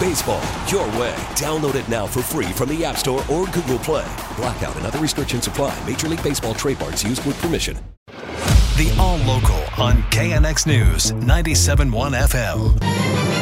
Baseball, your way. Download it now for free from the App Store or Google Play. Blackout and other restrictions apply. Major League Baseball trademarks used with permission. The All Local on KNX News 97.1 FM.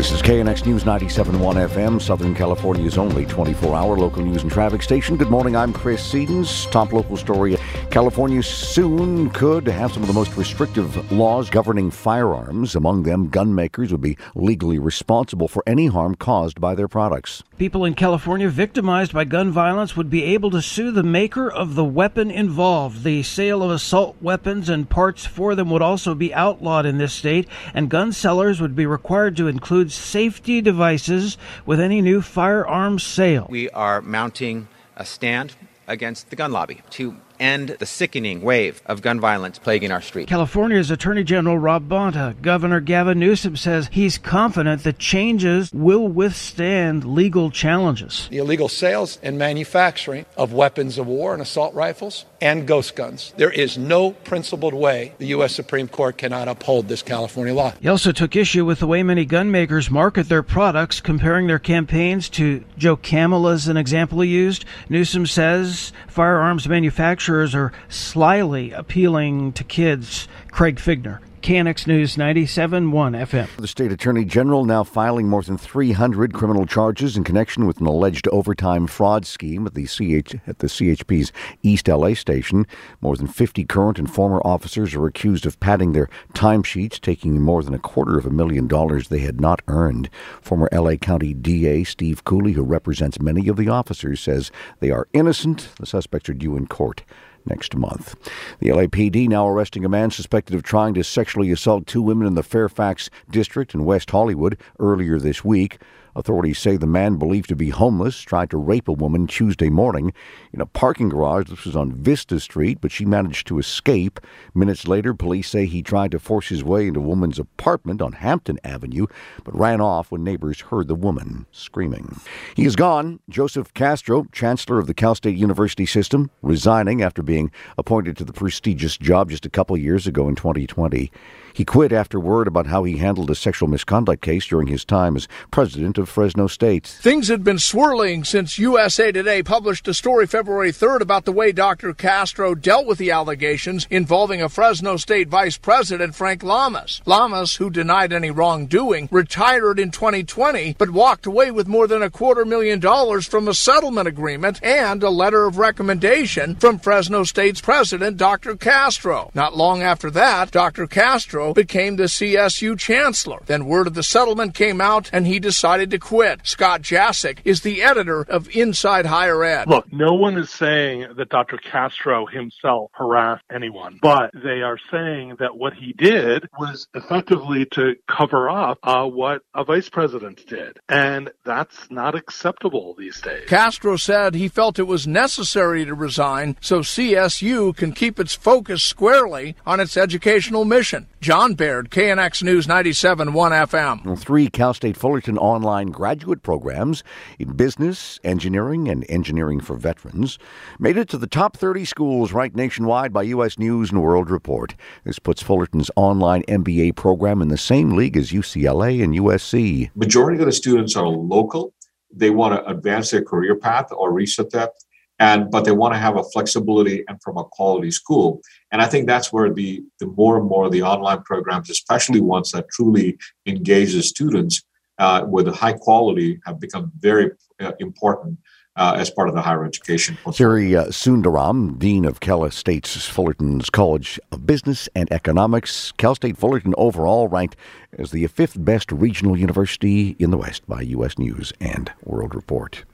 This is KNX News 97.1 FM, Southern California's only 24-hour local news and traffic station. Good morning, I'm Chris Sedens. Top local story. California soon could have some of the most restrictive laws governing firearms. Among them, gun makers would be legally responsible for any harm caused by their products. People in California victimized by gun violence would be able to sue the maker of the weapon involved. The sale of assault weapons and parts for them would also be outlawed in this state, and gun sellers would be required to include safety devices with any new firearms sale. We are mounting a stand against the gun lobby to end the sickening wave of gun violence plaguing our streets. California's Attorney General Rob Bonta, uh, Governor Gavin Newsom says he's confident the changes will withstand legal challenges. The illegal sales and manufacturing of weapons of war and assault rifles and ghost guns. There is no principled way the U.S. Supreme Court cannot uphold this California law. He also took issue with the way many gun makers market their products, comparing their campaigns to Joe Camel as an example he used. Newsom says firearms manufacturers are slyly appealing to kids. Craig Fiegener. KNX News 97.1 FM. The state attorney general now filing more than 300 criminal charges in connection with an alleged overtime fraud scheme at the CH at the CHP's East LA station. More than 50 current and former officers are accused of padding their timesheets, taking more than a quarter of a million dollars they had not earned. Former LA County DA Steve Cooley, who represents many of the officers, says they are innocent. The suspects are due in court next month. The LAPD now arresting a man suspected of trying to sexually assault two women in the Fairfax district in West Hollywood earlier this week. Authorities say the man, believed to be homeless, tried to rape a woman Tuesday morning in a parking garage. This was on Vista Street, but she managed to escape. Minutes later, police say he tried to force his way into a woman's apartment on Hampton Avenue, but ran off when neighbors heard the woman screaming. He is gone. Joseph Castro, chancellor of the Cal State University system, resigning after being appointed to the prestigious job just a couple years ago in 2020. He quit after word about how he handled a sexual misconduct case during his time as president of Fresno State. Things had been swirling since USA Today published a story February 3rd about the way Dr. Castro dealt with the allegations involving a Fresno State vice president, Frank Lamas. Lamas, who denied any wrongdoing, retired in 2020 but walked away with more than a quarter million dollars from a settlement agreement and a letter of recommendation from Fresno State's president, Dr. Castro. Not long after that, Dr. Castro became the CSU chancellor. Then word of the settlement came out and he decided to quit. Scott Jaschik is the editor of Inside Higher Ed. Look, no one is saying that Dr. Castro himself harassed anyone, but they are saying that what he did was effectively to cover up uh, what a vice president did. And that's not acceptable these days. Castro said he felt it was necessary to resign so CSU can keep its focus squarely on its educational mission. John Baird, KNX News 97.1 FM. Three Cal State Fullerton online graduate programs in business, engineering, and engineering for veterans made it to the top 30 schools ranked nationwide by U.S. News and World Report. This puts Fullerton's online MBA program in the same league as UCLA and USC. Majority of the students are local. They want to advance their career path or reset that and but they want to have a flexibility and from a quality school and i think that's where the the more and more the online programs especially ones that truly engage the students uh, with high quality have become very uh, important uh, as part of the higher education. Sri uh, Sundaram, Dean of Cal State's Fullerton's College of Business and Economics. Cal State Fullerton overall ranked as the fifth best regional university in the West by U.S. News and World Report.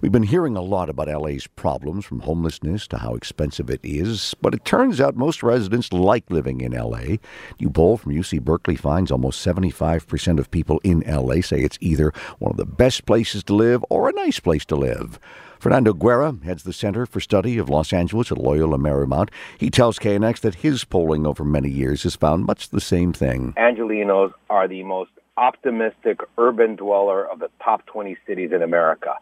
We've been hearing a lot about LA's problems, from homelessness to how expensive it is, but it turns out most residents like living in LA. New poll from UC Berkeley finds almost 75% of people in LA say it's either one of the best places to live or a nice place to live. Fernando Guerra heads the Center for Study of Los Angeles at Loyola Marymount. He tells KNX that his polling over many years has found much the same thing. Angelenos are the most optimistic urban dweller of the top 20 cities in America.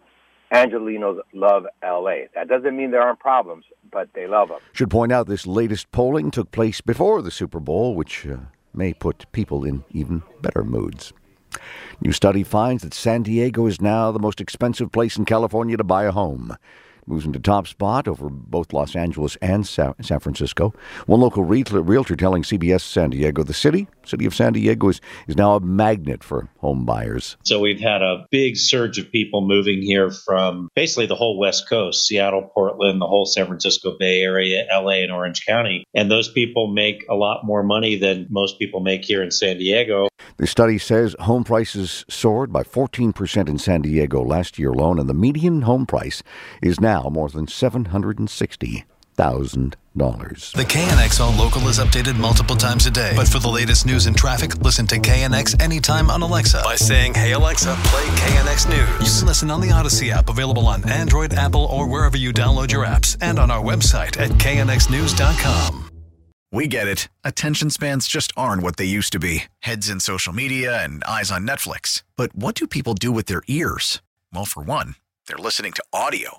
Angelenos love LA. That doesn't mean there aren't problems, but they love them. Should point out this latest polling took place before the Super Bowl, which uh, may put people in even better moods. New study finds that San Diego is now the most expensive place in California to buy a home moves into top spot over both Los Angeles and San Francisco. One local realtor telling CBS San Diego the city, city of San Diego, is, is now a magnet for home buyers. So we've had a big surge of people moving here from basically the whole West Coast, Seattle, Portland, the whole San Francisco Bay Area, LA, and Orange County. And those people make a lot more money than most people make here in San Diego. The study says home prices soared by 14% in San Diego last year alone, and the median home price is now more than $760,000. The KNX All Local is updated multiple times a day. But for the latest news and traffic, listen to KNX anytime on Alexa by saying, Hey Alexa, play KNX News. You can listen on the Audacy app, available on Android, Apple, or wherever you download your apps, and on our website at knxnews.com. We get it. Attention spans just aren't what they used to be heads in social media and eyes on Netflix. But what do people do with their ears? Well, for one, they're listening to audio.